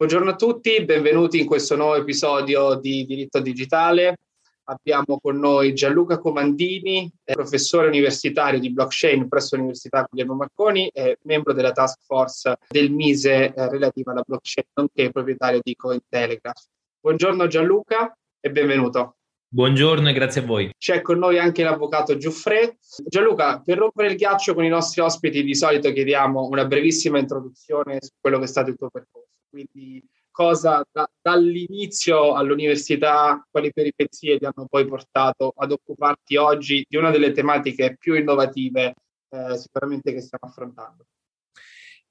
Buongiorno a tutti, benvenuti in questo nuovo episodio di Diritto Digitale. Abbiamo con noi Gianluca Comandini, professore universitario di blockchain presso l'Università Guglielmo Marconi e membro della task force del MISE eh, relativa alla blockchain, nonché proprietario di Cointelegraph. Buongiorno Gianluca e benvenuto. Buongiorno e grazie a voi. C'è con noi anche l'avvocato Giuffre. Gianluca, per rompere il ghiaccio con i nostri ospiti, di solito chiediamo una brevissima introduzione su quello che è stato il tuo percorso. Quindi cosa da, dall'inizio all'università, quali peripezie ti hanno poi portato ad occuparti oggi di una delle tematiche più innovative eh, sicuramente che stiamo affrontando?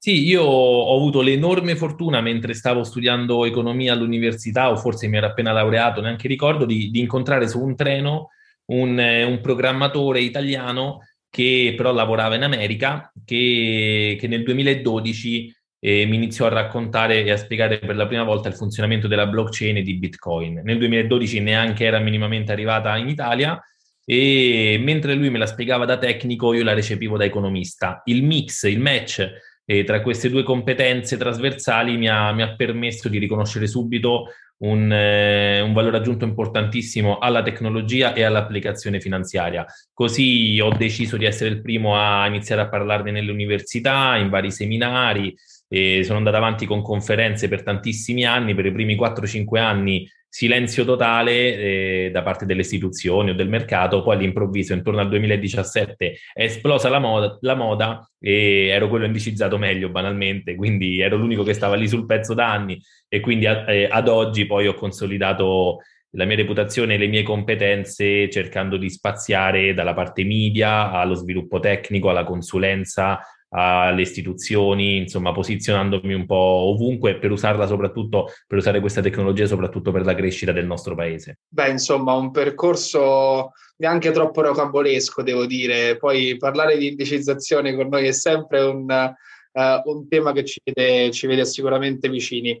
Sì, io ho avuto l'enorme fortuna mentre stavo studiando economia all'università, o forse mi ero appena laureato, neanche ricordo, di, di incontrare su un treno un, un, programmatore italiano che però lavorava in America, che, che nel 2012 e mi iniziò a raccontare e a spiegare per la prima volta il funzionamento della blockchain e di Bitcoin. Nel 2012 neanche era minimamente arrivata in Italia e mentre lui me la spiegava da tecnico io la recepivo da economista. Il mix, il match eh, tra queste due competenze trasversali mi ha, mi ha permesso di riconoscere subito un, eh, un, valore aggiunto importantissimo alla tecnologia e all'applicazione finanziaria. Così ho deciso di essere il primo a iniziare a parlarne nelle università, in vari seminari, e sono andato avanti con conferenze per tantissimi anni, per i primi 4-5 anni silenzio totale eh, da parte delle istituzioni o del mercato, poi all'improvviso intorno al 2017 è esplosa la moda, la moda e ero quello indicizzato meglio banalmente, quindi ero l'unico che stava lì sul pezzo da anni e quindi a, eh, ad oggi poi ho consolidato la mia reputazione e le mie competenze cercando di spaziare dalla parte media allo sviluppo tecnico, alla consulenza, alle istituzioni, insomma posizionandomi un po' ovunque per usarla soprattutto, per usare questa tecnologia soprattutto per la crescita del nostro paese. Beh, insomma, un percorso neanche troppo rocambolesco, devo dire. Poi parlare di indicizzazione con noi è sempre un, uh, un tema che ci vede, ci vede sicuramente vicini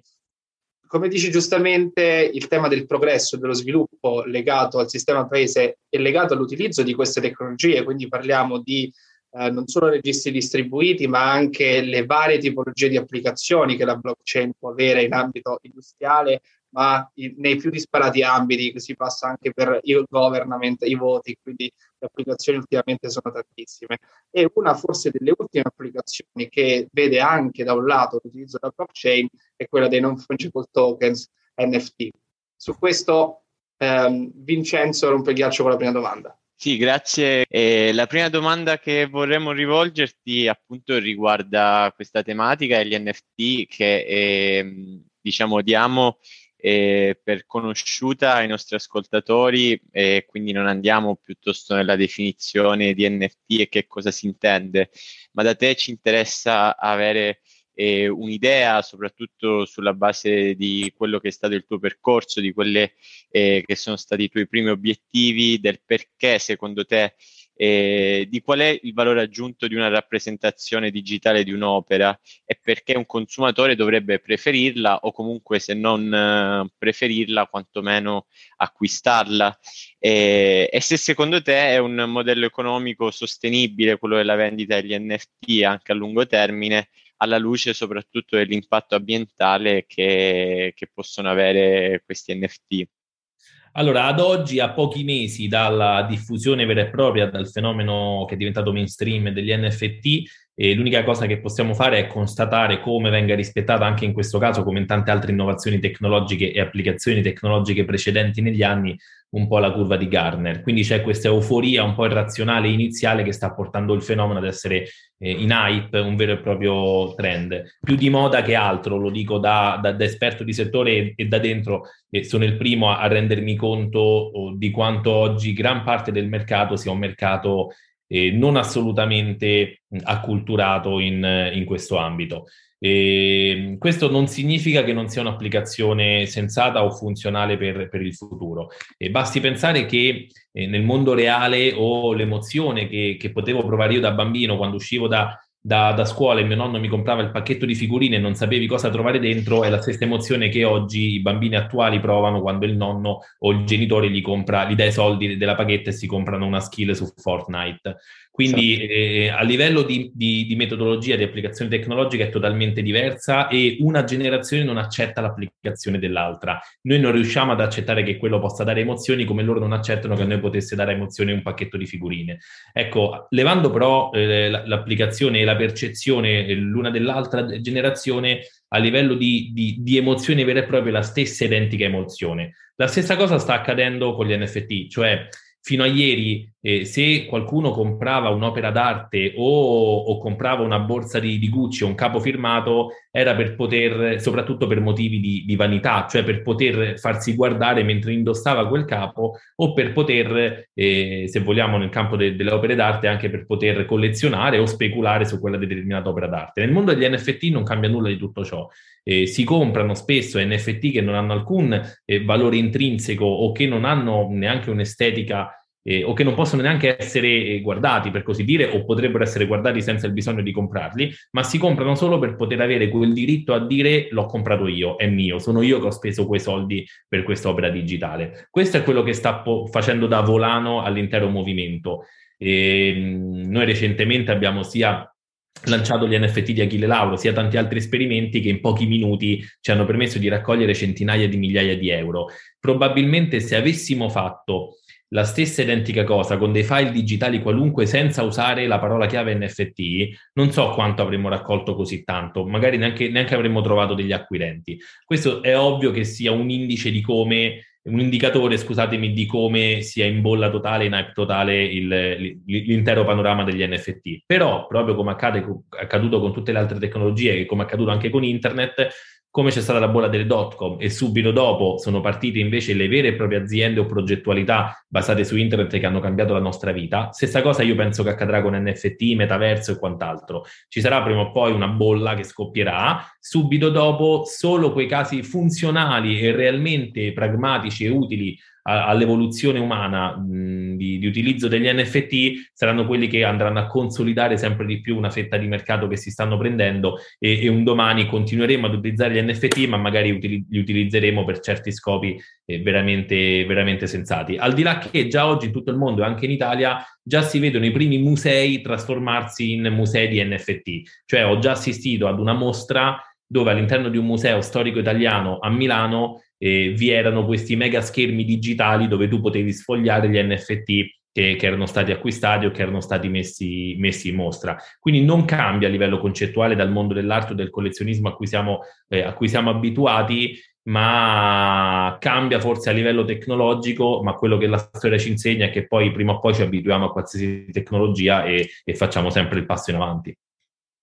come dici giustamente, il tema del progresso e dello sviluppo legato al sistema paese è legato all'utilizzo di queste tecnologie, quindi parliamo di eh, non solo registri distribuiti, ma anche le varie tipologie di applicazioni che la blockchain può avere in ambito industriale, ma in, nei più disparati ambiti, si passa anche per il government, i voti, quindi le applicazioni ultimamente sono tantissime. E una forse delle ultime applicazioni che vede anche da un lato l'utilizzo della blockchain è quella dei non fungible tokens NFT. Su questo ehm, Vincenzo rompe ghiaccio con la prima domanda. Sì, grazie. Eh, la prima domanda che vorremmo rivolgerti appunto riguarda questa tematica e gli NFT che eh, diciamo diamo eh, per conosciuta ai nostri ascoltatori e quindi non andiamo piuttosto nella definizione di NFT e che cosa si intende, ma da te ci interessa avere eh, un'idea, soprattutto sulla base di quello che è stato il tuo percorso, di quelli eh, che sono stati i tuoi primi obiettivi, del perché secondo te, eh, di qual è il valore aggiunto di una rappresentazione digitale di un'opera e perché un consumatore dovrebbe preferirla o comunque se non eh, preferirla, quantomeno acquistarla. e se secondo te è un modello economico sostenibile quello della vendita degli NFT anche a lungo termine alla luce soprattutto dell'impatto ambientale che, che possono avere questi NFT. Allora, ad oggi, a pochi mesi dalla diffusione vera e propria, dal fenomeno che è diventato mainstream degli NFT, eh, l'unica cosa che possiamo fare è constatare come venga rispettata anche in questo caso, come in tante altre innovazioni tecnologiche e applicazioni tecnologiche precedenti negli anni, un po' la curva di Garner. Quindi c'è questa euforia un po' irrazionale iniziale che sta portando il fenomeno ad essere eh, in hype, un vero e proprio trend. Più di moda che altro, lo dico da, da, da esperto di settore e, e da dentro, e sono il primo a, a rendermi conto oh, di quanto oggi gran parte del mercato sia un mercato eh, non assolutamente acculturato in, in questo ambito. E questo non significa che non sia un'applicazione sensata o funzionale per, per il futuro. E basti pensare che eh, nel mondo reale ho l'emozione che, che, potevo provare io da bambino quando uscivo da, da, da, scuola e mio nonno mi comprava il pacchetto di figurine e non sapevi cosa trovare dentro, è la stessa emozione che oggi i bambini attuali provano quando il nonno o il genitore gli compra, gli dà i soldi della paghetta e si comprano una skill su Fortnite. Quindi sì. eh, a livello di, di, di, metodologia, di applicazione tecnologica è totalmente diversa e una generazione non accetta l'applicazione dell'altra. Noi non riusciamo ad accettare che quello possa dare emozioni come loro non accettano che a noi potesse dare emozioni un pacchetto di figurine. Ecco, levando però eh, l'applicazione e la percezione eh, l'una dell'altra generazione, a livello di, di, di, emozione vera e propria la stessa identica emozione. La stessa cosa sta accadendo con gli NFT, cioè fino a ieri, eh, se qualcuno comprava un'opera d'arte o, o comprava una borsa di, di, Gucci o un capo firmato, era per poter, soprattutto per motivi di, di, vanità, cioè per poter farsi guardare mentre indossava quel capo o per poter, eh, se vogliamo, nel campo de, delle opere d'arte, anche per poter collezionare o speculare su quella determinata opera d'arte. Nel mondo degli NFT non cambia nulla di tutto ciò. Eh, si comprano spesso NFT che non hanno alcun eh, valore intrinseco o che non hanno neanche un'estetica eh, o che non possono neanche essere eh, guardati, per così dire, o potrebbero essere guardati senza il bisogno di comprarli, ma si comprano solo per poter avere quel diritto a dire l'ho comprato io, è mio, sono io che ho speso quei soldi per questa opera digitale. Questo è quello che sta po- facendo da volano all'intero movimento. E, ehm, noi recentemente abbiamo sia lanciato gli NFT di Achille Lauro, sia tanti altri esperimenti che in pochi minuti ci hanno permesso di raccogliere centinaia di migliaia di euro. Probabilmente se avessimo fatto la stessa identica cosa con dei file digitali qualunque senza usare la parola chiave NFT, non so quanto avremmo raccolto così tanto, magari neanche, neanche avremmo trovato degli acquirenti. Questo è ovvio che sia un indice di come un indicatore, scusatemi, di come sia in bolla totale, in hype totale il, l'intero panorama degli NFT. Però, proprio come accade, accaduto con tutte le altre tecnologie e come accaduto anche con internet, come c'è stata la bolla delle dot com e subito dopo sono partite invece le vere e proprie aziende o progettualità basate su internet che hanno cambiato la nostra vita. Stessa cosa io penso che accadrà con NFT, metaverso e quant'altro. Ci sarà prima o poi una bolla che scoppierà, subito dopo solo quei casi funzionali e realmente pragmatici e utili all'evoluzione umana mh, di, di, utilizzo degli NFT saranno quelli che andranno a consolidare sempre di più una fetta di mercato che si stanno prendendo e, e un domani continueremo ad utilizzare gli NFT ma magari utili- li utilizzeremo per certi scopi eh, veramente, veramente sensati. Al di là che già oggi in tutto il mondo e anche in Italia già si vedono i primi musei trasformarsi in musei di NFT, cioè ho già assistito ad una mostra dove all'interno di un museo storico italiano a Milano eh, vi erano questi mega schermi digitali dove tu potevi sfogliare gli NFT che, che erano stati acquistati o che erano stati messi, messi, in mostra. Quindi non cambia a livello concettuale dal mondo dell'arte o del collezionismo a cui siamo, eh, a cui siamo abituati, ma cambia forse a livello tecnologico, ma quello che la storia ci insegna è che poi prima o poi ci abituiamo a qualsiasi tecnologia e, e facciamo sempre il passo in avanti.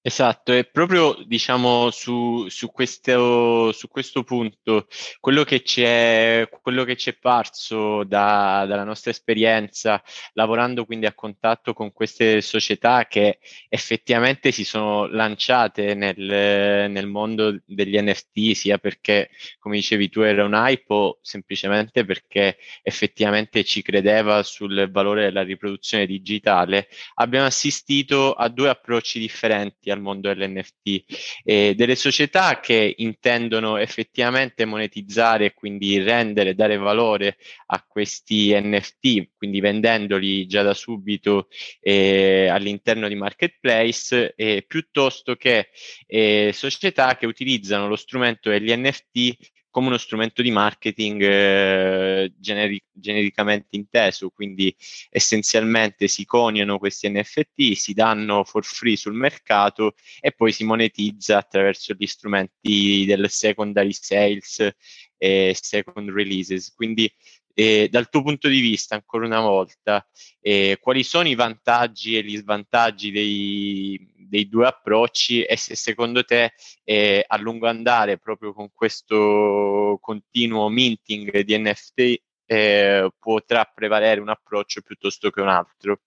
Esatto, e proprio diciamo su, su, questo, su questo punto, quello che ci è, quello che ci è parso da, dalla nostra esperienza lavorando quindi a contatto con queste società che effettivamente si sono lanciate nel, nel mondo degli NFT, sia perché, come dicevi tu, era un hype o semplicemente perché effettivamente ci credeva sul valore della riproduzione digitale, abbiamo assistito a due approcci differenti al mondo dell'NFT, eh, delle società che intendono effettivamente monetizzare e quindi rendere, dare valore a questi NFT, quindi vendendoli già da subito eh, all'interno di marketplace, eh, piuttosto che eh, società che utilizzano lo strumento degli NFT come uno strumento di marketing eh, generi- genericamente inteso, quindi essenzialmente si coniano questi NFT, si danno for free sul mercato e poi si monetizza attraverso gli strumenti del secondary sales e second releases. Quindi eh, dal tuo punto di vista, ancora una volta, eh, quali sono i vantaggi e gli svantaggi dei, dei due approcci e se secondo te eh, a lungo andare, proprio con questo continuo minting di NFT, eh, potrà prevalere un approccio piuttosto che un altro?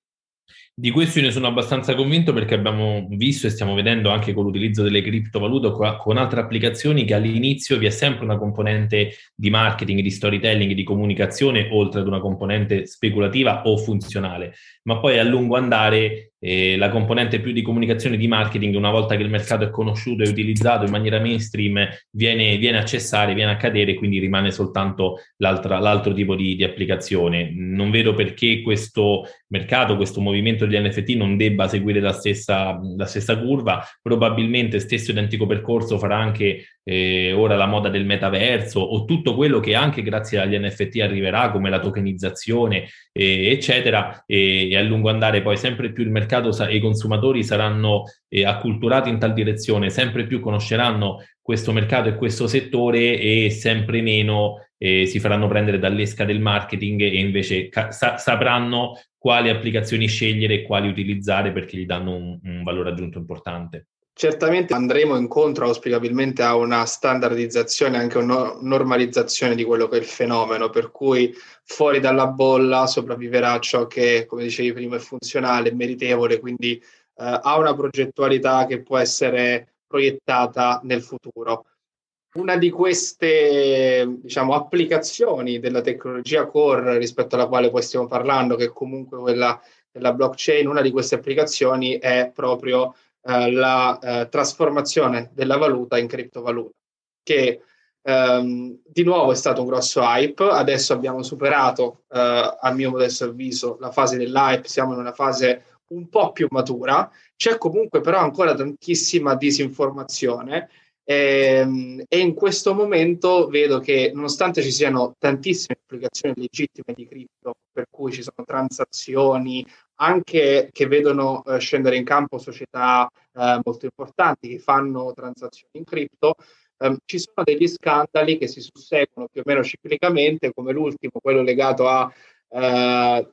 Di questo io ne sono abbastanza convinto perché abbiamo visto e stiamo vedendo anche con l'utilizzo delle criptovalute con altre applicazioni che all'inizio vi è sempre una componente di marketing, di storytelling, di comunicazione, oltre ad una componente speculativa o funzionale, ma poi a lungo andare eh, la componente più di comunicazione e di marketing, una volta che il mercato è conosciuto e utilizzato in maniera mainstream, viene, viene a cessare, viene a cadere, quindi rimane soltanto l'altro tipo di, di, applicazione. Non vedo perché questo mercato, questo movimento degli NFT non debba seguire la stessa, la stessa curva. Probabilmente stesso identico percorso farà anche eh, ora la moda del metaverso o tutto quello che anche grazie agli NFT arriverà, come la tokenizzazione, eh, eccetera, e, e, a lungo andare poi sempre più il mercato sa- e i consumatori saranno eh, acculturati in tal direzione, sempre più conosceranno questo mercato e questo settore e sempre meno eh, si faranno prendere dall'esca del marketing e invece ca- sa- sapranno quali applicazioni scegliere e quali utilizzare perché gli danno un, un valore aggiunto importante. Certamente andremo incontro auspicabilmente a una standardizzazione, anche una normalizzazione di quello che è il fenomeno, per cui fuori dalla bolla sopravviverà ciò che, come dicevi prima, è funzionale, meritevole, quindi eh, ha una progettualità che può essere proiettata nel futuro. Una di queste diciamo, applicazioni della tecnologia core rispetto alla quale poi stiamo parlando, che è comunque quella della blockchain, una di queste applicazioni è proprio eh, la eh, trasformazione della valuta in criptovaluta, che ehm, di nuovo è stato un grosso hype, adesso abbiamo superato, eh, a mio modesto avviso, la fase dell'hype, siamo in una fase un po' più matura, c'è comunque però ancora tantissima disinformazione. E, ehm, e, in questo momento vedo che nonostante ci siano tantissime applicazioni legittime di cripto, per cui ci sono transazioni, anche che vedono eh, scendere in campo società eh, molto importanti che fanno transazioni in cripto, ehm, ci sono degli scandali che si susseguono più o meno ciclicamente, come l'ultimo, quello legato a eh,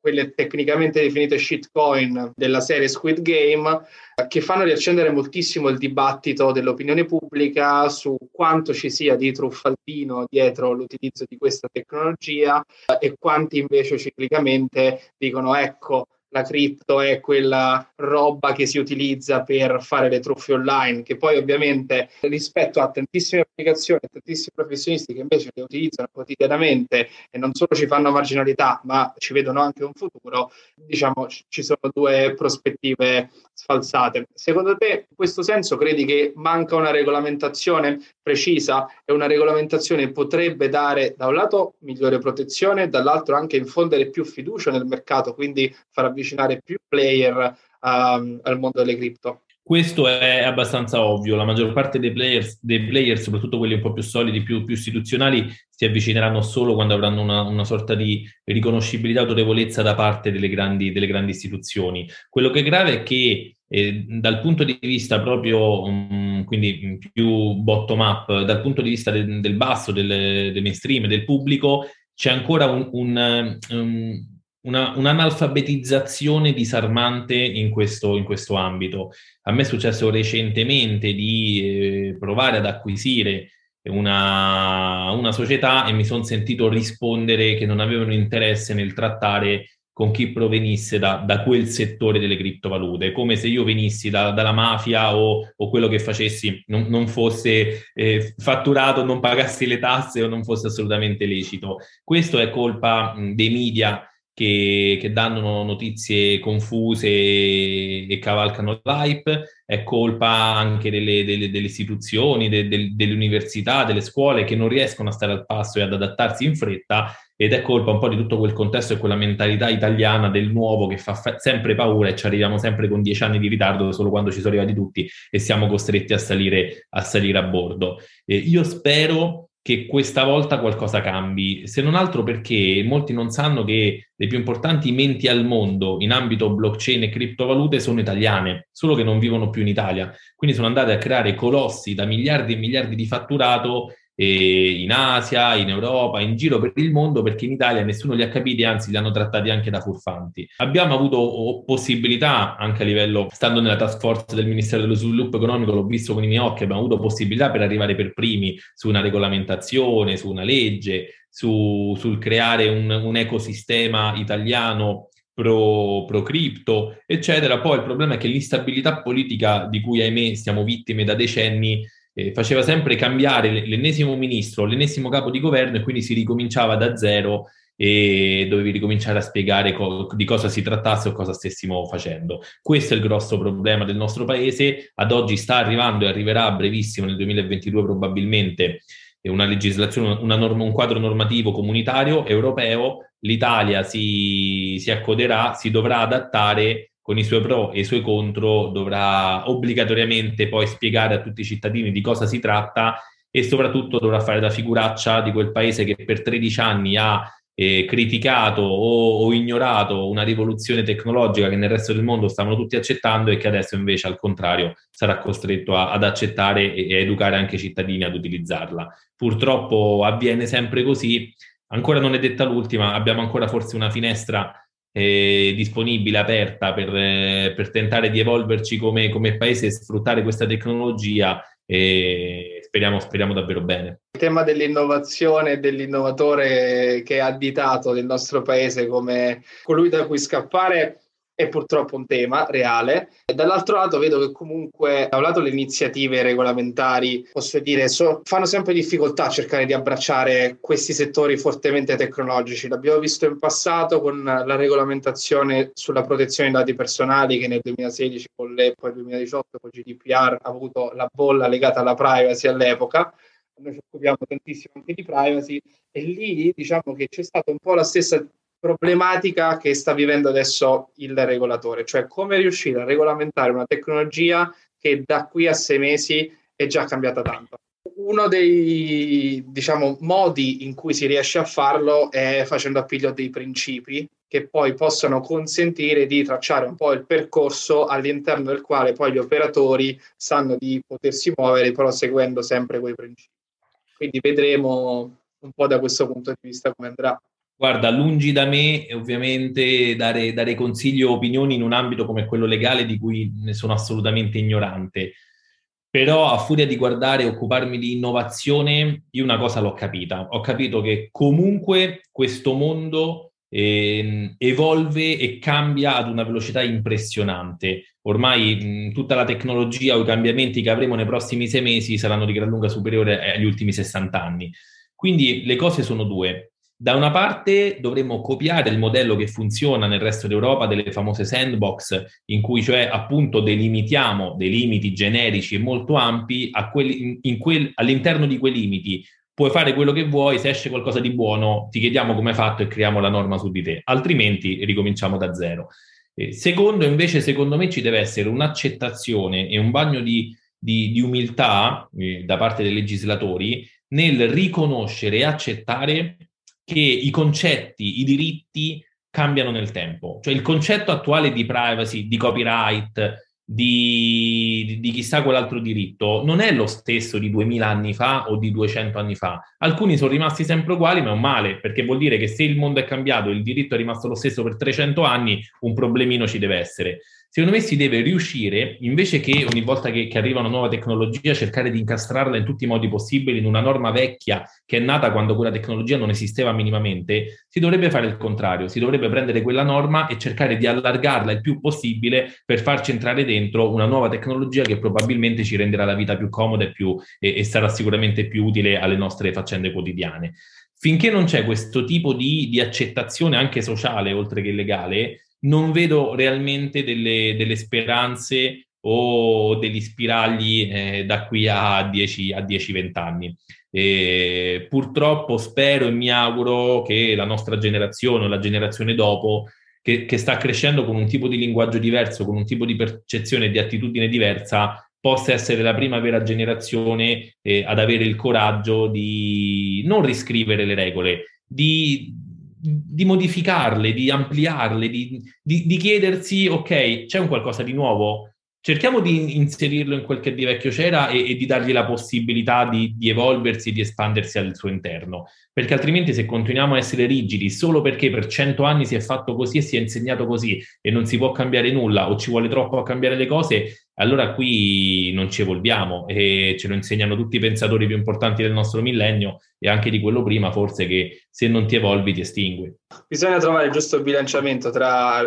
quelle tecnicamente definite shitcoin della serie Squid Game, che fanno riaccendere moltissimo il dibattito dell'opinione pubblica su quanto ci sia di truffaldino dietro l'utilizzo di questa tecnologia eh, e quanti invece ciclicamente dicono ecco la cripto è quella roba che si utilizza per fare le truffe online, che poi ovviamente rispetto a tantissime applicazioni, tantissimi professionisti che invece le utilizzano quotidianamente e non solo ci fanno marginalità, ma ci vedono anche un futuro, diciamo ci sono due prospettive sfalsate. Secondo te, in questo senso, credi che manca una regolamentazione precisa e una regolamentazione potrebbe dare da un lato migliore protezione, dall'altro anche infondere più fiducia nel mercato, quindi far avvicinare più player um, al mondo delle cripto? Questo è abbastanza ovvio, la maggior parte dei player, dei player soprattutto quelli un po' più solidi, più, più istituzionali, si avvicineranno solo quando avranno una, una, sorta di riconoscibilità, autorevolezza da parte delle grandi, delle grandi istituzioni. Quello che è grave è che eh, dal punto di vista proprio, um, quindi più bottom up, dal punto di vista del, del basso, del, del, mainstream, del pubblico, c'è ancora un, un, um, una, un'analfabetizzazione disarmante in questo, in questo, ambito. A me è successo recentemente di eh, provare ad acquisire una, una società e mi sono sentito rispondere che non avevano interesse nel trattare con chi provenisse da, da, quel settore delle criptovalute, come se io venissi da, dalla mafia o, o, quello che facessi non, non fosse eh, fatturato, non pagassi le tasse o non fosse assolutamente lecito. Questo è colpa mh, dei media che, che, danno notizie confuse e, cavalcano l'hype, è colpa anche delle, delle, delle istituzioni, de, de, delle università, delle scuole che non riescono a stare al passo e ad adattarsi in fretta ed è colpa un po' di tutto quel contesto e quella mentalità italiana del nuovo che fa fe- sempre paura e ci arriviamo sempre con dieci anni di ritardo solo quando ci sono arrivati tutti e siamo costretti a salire a, salire a bordo. Eh, io spero che questa volta qualcosa cambi, se non altro perché molti non sanno che le più importanti menti al mondo in ambito blockchain e criptovalute sono italiane, solo che non vivono più in Italia. Quindi sono andate a creare colossi da miliardi e miliardi di fatturato in Asia, in Europa, in giro per il mondo, perché in Italia nessuno li ha capiti, anzi li hanno trattati anche da furfanti. Abbiamo avuto possibilità, anche a livello, stando nella task force del Ministero dello Sviluppo Economico, l'ho visto con i miei occhi, abbiamo avuto possibilità per arrivare per primi su una regolamentazione, su una legge, su, sul creare un, un ecosistema italiano pro, pro cripto, eccetera. Poi il problema è che l'instabilità politica di cui ahimè siamo vittime da decenni eh, faceva sempre cambiare l'ennesimo ministro, l'ennesimo capo di governo e quindi si ricominciava da zero e dovevi ricominciare a spiegare co- di cosa si trattasse o cosa stessimo facendo. Questo è il grosso problema del nostro paese. Ad oggi sta arrivando e arriverà a brevissimo, nel 2022 probabilmente, una legislazione, una norma, un quadro normativo comunitario europeo. L'Italia si, si accoderà, si dovrà adattare con i suoi pro e i suoi contro, dovrà obbligatoriamente poi spiegare a tutti i cittadini di cosa si tratta e soprattutto dovrà fare da figuraccia di quel paese che per 13 anni ha eh, criticato o, o, ignorato una rivoluzione tecnologica che nel resto del mondo stavano tutti accettando e che adesso invece al contrario sarà costretto a, ad accettare e, e educare anche i cittadini ad utilizzarla. Purtroppo avviene sempre così, ancora non è detta l'ultima, abbiamo ancora forse una finestra eh, disponibile, aperta per, eh, per, tentare di evolverci come, come paese e sfruttare questa tecnologia e speriamo, speriamo davvero bene. Il tema dell'innovazione e dell'innovatore che è additato nel nostro paese come colui da cui scappare è purtroppo un tema reale. Dall'altro lato vedo che comunque, da un lato le iniziative regolamentari, posso dire, so, fanno sempre difficoltà a cercare di abbracciare questi settori fortemente tecnologici. L'abbiamo visto in passato con la regolamentazione sulla protezione dei dati personali che nel 2016 con l'EPO e nel 2018 con GDPR ha avuto la bolla legata alla privacy all'epoca noi ci occupiamo tantissimo anche di privacy e lì diciamo che c'è stata un po' la stessa problematica che sta vivendo adesso il regolatore, cioè come riuscire a regolamentare una tecnologia che da qui a sei mesi è già cambiata tanto. Uno dei diciamo, modi in cui si riesce a farlo è facendo appiglio dei principi che poi possono consentire di tracciare un po' il percorso all'interno del quale poi gli operatori sanno di potersi muovere, però seguendo sempre quei principi. Quindi vedremo un po' da questo punto di vista come andrà. Guarda, lungi da me ovviamente dare, dare consigli o opinioni in un ambito come quello legale di cui ne sono assolutamente ignorante. Però a furia di guardare e occuparmi di innovazione, io una cosa l'ho capita. Ho capito che comunque questo mondo eh, evolve e cambia ad una velocità impressionante. Ormai mh, tutta la tecnologia o i cambiamenti che avremo nei prossimi sei mesi saranno di gran lunga superiore agli ultimi 60 anni. Quindi le cose sono due da una parte dovremmo copiare il modello che funziona nel resto d'Europa delle famose sandbox, in cui cioè appunto delimitiamo dei limiti generici e molto ampi, quelli, quel, all'interno di quei limiti puoi fare quello che vuoi, se esce qualcosa di buono ti chiediamo come hai fatto e creiamo la norma su di te, altrimenti ricominciamo da zero. Eh, secondo, invece, secondo me ci deve essere un'accettazione e un bagno di, di, di umiltà eh, da parte dei legislatori nel riconoscere e accettare che i concetti, i diritti cambiano nel tempo. Cioè il concetto attuale di privacy, di copyright, di, di, di, chissà quell'altro diritto non è lo stesso di 2000 anni fa o di 200 anni fa. Alcuni sono rimasti sempre uguali, ma è un male, perché vuol dire che se il mondo è cambiato e il diritto è rimasto lo stesso per 300 anni, un problemino ci deve essere. Secondo me si deve riuscire, invece che ogni volta che, che, arriva una nuova tecnologia, cercare di incastrarla in tutti i modi possibili in una norma vecchia che è nata quando quella tecnologia non esisteva minimamente, si dovrebbe fare il contrario, si dovrebbe prendere quella norma e cercare di allargarla il più possibile per farci entrare dentro una nuova tecnologia che probabilmente ci renderà la vita più comoda e, più, e, e sarà sicuramente più utile alle nostre faccende quotidiane. Finché non c'è questo tipo di, di accettazione anche sociale, oltre che legale, non vedo realmente delle, delle speranze o degli spiragli eh, da qui a 10-20 anni. E purtroppo spero e mi auguro che la nostra generazione o la generazione dopo, che, che, sta crescendo con un tipo di linguaggio diverso, con un tipo di percezione e di attitudine diversa, possa essere la prima vera generazione eh, ad avere il coraggio di non riscrivere le regole, di di modificarle, di ampliarle, di, di, di, chiedersi, ok, c'è un qualcosa di nuovo? Cerchiamo di inserirlo in quel che di vecchio c'era e, e di dargli la possibilità di, di evolversi, di espandersi al suo interno, perché altrimenti se continuiamo a essere rigidi solo perché per cento anni si è fatto così e si è insegnato così e non si può cambiare nulla o ci vuole troppo a cambiare le cose, allora qui non ci evolviamo e ce lo insegnano tutti i pensatori più importanti del nostro millennio e anche di quello prima, forse che se non ti evolvi ti estingui. Bisogna trovare il giusto bilanciamento tra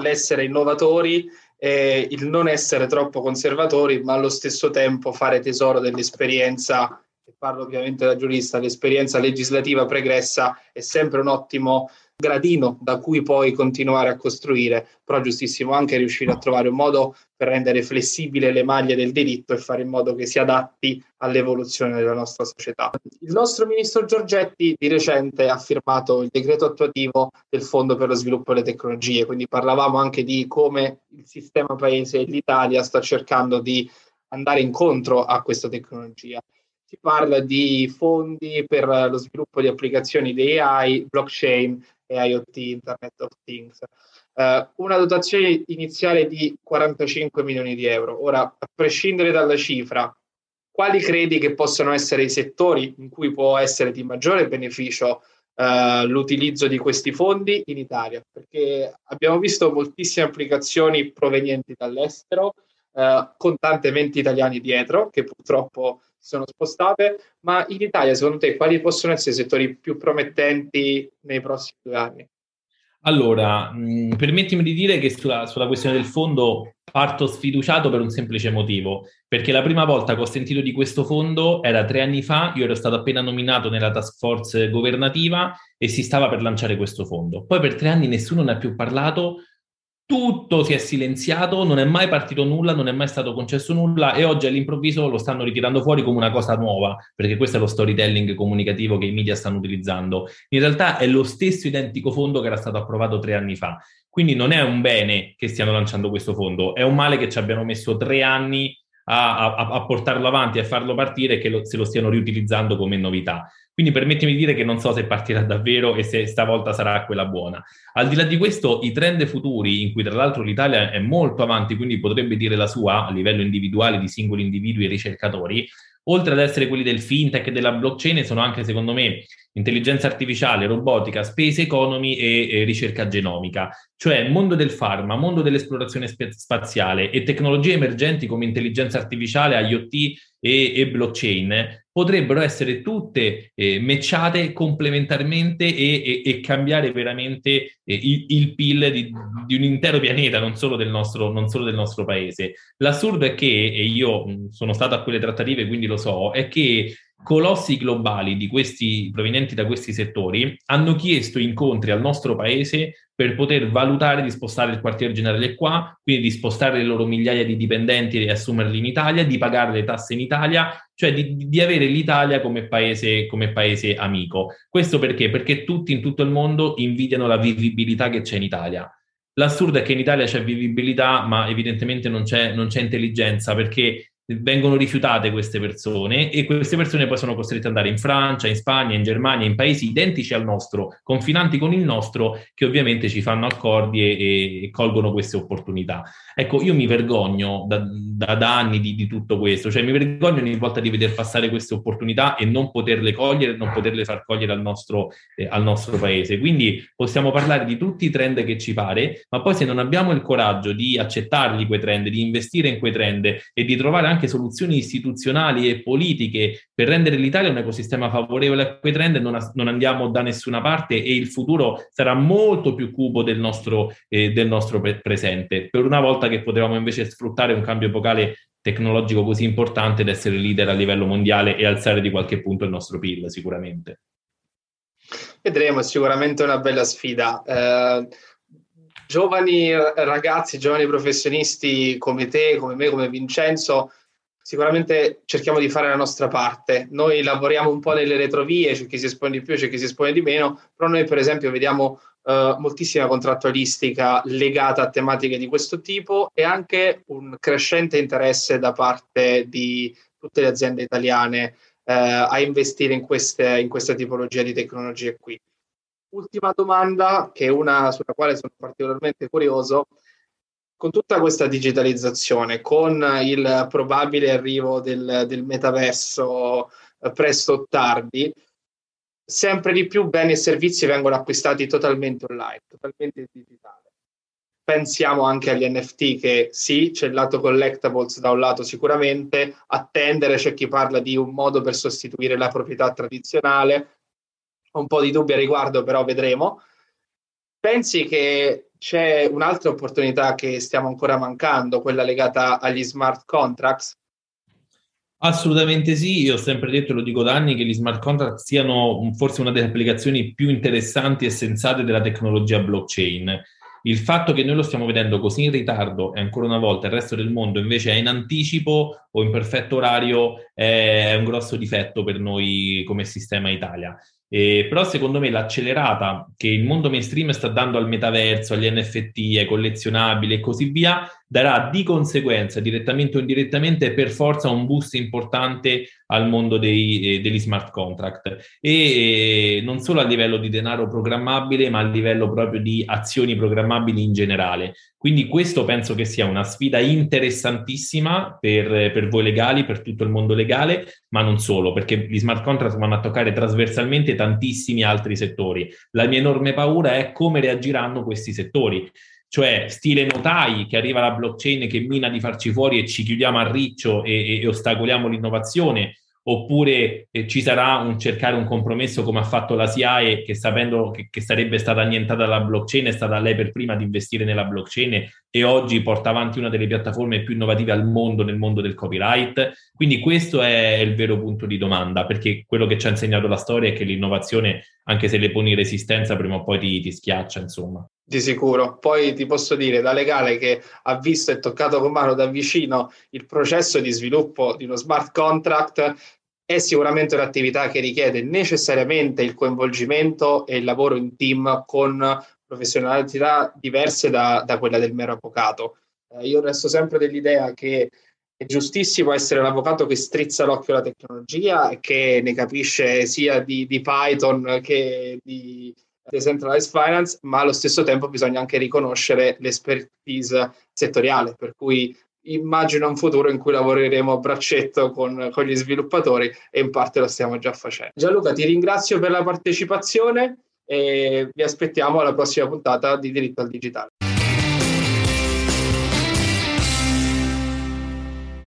l'essere innovatori eh, il non essere troppo conservatori, ma allo stesso tempo fare tesoro dell'esperienza, e parlo ovviamente da giurista, l'esperienza legislativa pregressa è sempre un ottimo gradino da cui poi continuare a costruire, però giustissimo anche riuscire a trovare un modo per rendere flessibile le maglie del diritto e fare in modo che si adatti all'evoluzione della nostra società. Il nostro ministro Giorgetti di recente ha firmato il decreto attuativo del Fondo per lo sviluppo delle tecnologie, quindi parlavamo anche di come il sistema paese, l'Italia, sta cercando di andare incontro a questa tecnologia si parla di fondi per lo sviluppo di applicazioni di AI, blockchain e IoT, Internet of Things. Uh, una dotazione iniziale di 45 milioni di euro. Ora, a prescindere dalla cifra, quali credi che possano essere i settori in cui può essere di maggiore beneficio uh, l'utilizzo di questi fondi in Italia? Perché abbiamo visto moltissime applicazioni provenienti dall'estero, uh, con tante menti italiani dietro, che purtroppo sono spostate, ma in Italia secondo te quali possono essere i settori più promettenti nei prossimi due anni? Allora, mh, mm, permettimi di dire che sulla, sulla, questione del fondo parto sfiduciato per un semplice motivo, perché la prima volta che ho sentito di questo fondo era tre anni fa, io ero stato appena nominato nella task force governativa e si stava per lanciare questo fondo. Poi per tre anni nessuno ne ha più parlato, tutto si è silenziato, non è mai partito nulla, non è mai stato concesso nulla e oggi all'improvviso lo stanno ritirando fuori come una cosa nuova, perché questo è lo storytelling comunicativo che i media stanno utilizzando. In realtà è lo stesso identico fondo che era stato approvato tre anni fa. Quindi non è un bene che stiano lanciando questo fondo, è un male che ci abbiano messo tre anni a, a, a portarlo avanti, a farlo partire e che lo, se lo stiano riutilizzando come novità. Quindi permettimi di dire che non so se partirà davvero e se stavolta sarà quella buona. Al di là di questo, i trend futuri, in cui tra l'altro l'Italia è molto avanti, quindi potrebbe dire la sua a livello individuale di singoli individui e ricercatori, oltre ad essere quelli del fintech e della blockchain, sono anche, secondo me, intelligenza artificiale, robotica, space economy e, e ricerca genomica, cioè mondo del pharma, mondo dell'esplorazione sp- spaziale e tecnologie emergenti come intelligenza artificiale, IoT e, e blockchain potrebbero essere tutte eh, matchate complementarmente e, e, e cambiare veramente eh, il, il, PIL di, di, un intero pianeta, non solo, nostro, non solo del nostro paese. L'assurdo è che, e io sono stato a quelle trattative, quindi lo so, è che colossi globali questi, provenienti da questi settori hanno chiesto incontri al nostro paese per poter valutare di spostare il quartier generale qua, quindi di spostare le loro migliaia di dipendenti e assumerli in Italia, di pagare le tasse in Italia, cioè di, di avere l'Italia come paese, come paese amico. Questo perché? Perché tutti in tutto il mondo invidiano la vivibilità che c'è in Italia. L'assurdo è che in Italia c'è vivibilità, ma evidentemente non c'è, non c'è intelligenza, perché vengono rifiutate queste persone e queste persone poi sono costrette ad andare in Francia, in Spagna, in Germania, in paesi identici al nostro, confinanti con il nostro, che ovviamente ci fanno accordi e, e colgono queste opportunità. Ecco, io mi vergogno da, da, da anni di, di, tutto questo, cioè mi vergogno ogni volta di veder passare queste opportunità e non poterle cogliere, non poterle far cogliere al nostro, eh, al nostro paese. Quindi possiamo parlare di tutti i trend che ci pare, ma poi se non abbiamo il coraggio di accettarli quei trend, di investire in quei trend e di trovare soluzioni istituzionali e politiche per rendere l'Italia un ecosistema favorevole a quei trend, non, non andiamo da nessuna parte e il futuro sarà molto più cubo del nostro, eh, del nostro pre- presente. Per una volta che potevamo invece sfruttare un cambio epocale tecnologico così importante ed essere leader a livello mondiale e alzare di qualche punto il nostro PIL, sicuramente. Vedremo, sicuramente una bella sfida. Eh, giovani ragazzi, giovani professionisti come te, come me, come Vincenzo, sicuramente cerchiamo di fare la nostra parte. Noi lavoriamo un po' nelle retrovie, c'è chi si espone di più, c'è chi si espone di meno, però noi per esempio vediamo uh, moltissima contrattualistica legata a tematiche di questo tipo e anche un crescente interesse da parte di tutte le aziende italiane uh, a investire in, queste, in questa tipologia di tecnologie qui. Ultima domanda, che è una sulla quale sono particolarmente curioso, con tutta questa digitalizzazione, con il probabile arrivo del, del metaverso eh, presto o tardi, sempre di più beni e servizi vengono acquistati totalmente online, totalmente digitale. Pensiamo anche agli NFT che sì, c'è il lato collectibles da un lato sicuramente, attendere c'è chi parla di un modo per sostituire la proprietà tradizionale, un po' di dubbi a riguardo però vedremo. Pensi che c'è un'altra opportunità che stiamo ancora mancando, quella legata agli smart contracts? Assolutamente sì, io ho sempre detto, lo dico da anni, che gli smart contract siano forse una delle applicazioni più interessanti e sensate della tecnologia blockchain. Il fatto che noi lo stiamo vedendo così in ritardo e ancora una volta il resto del mondo invece è in anticipo o in perfetto orario è un grosso difetto per noi come sistema Italia. Eh, però secondo me l'accelerata che il mondo mainstream sta dando al metaverso, agli NFT, ai collezionabili e così via, darà di conseguenza, direttamente o indirettamente, per forza un boost importante al mondo dei, eh, degli smart contract e eh, non solo a livello di denaro programmabile, ma a livello proprio di azioni programmabili in generale. Quindi questo penso che sia una sfida interessantissima per, per voi legali, per tutto il mondo legale, ma non solo, perché gli smart contract vanno a toccare trasversalmente tantissimi altri settori. La mia enorme paura è come reagiranno questi settori cioè stile notai che arriva la blockchain che mina di farci fuori e ci chiudiamo a riccio e, e ostacoliamo l'innovazione, oppure eh, ci sarà un cercare un compromesso come ha fatto la SIAE che sapendo che, che, sarebbe stata annientata la blockchain, è stata lei per prima di investire nella blockchain e oggi porta avanti una delle piattaforme più innovative al mondo nel mondo del copyright. Quindi questo è il vero punto di domanda, perché quello che ci ha insegnato la storia è che l'innovazione, anche se le poni resistenza, prima o poi ti, ti schiaccia, insomma. Di sicuro. Poi ti posso dire, da legale che ha visto e toccato con mano da vicino il processo di sviluppo di uno smart contract, è sicuramente un'attività che richiede necessariamente il coinvolgimento e il lavoro in team con professionalità diverse da, da quella del mero avvocato. Eh, io resto sempre dell'idea che è giustissimo essere l'avvocato che strizza l'occhio alla tecnologia e che ne capisce sia di, di Python che di decentralized finance, ma allo stesso tempo bisogna anche riconoscere l'expertise settoriale, per cui immagino un futuro in cui lavoreremo a braccetto con, con gli sviluppatori e in parte lo stiamo già facendo. Gianluca, ti ringrazio per la partecipazione e vi aspettiamo alla prossima puntata di Diritto al Digitale.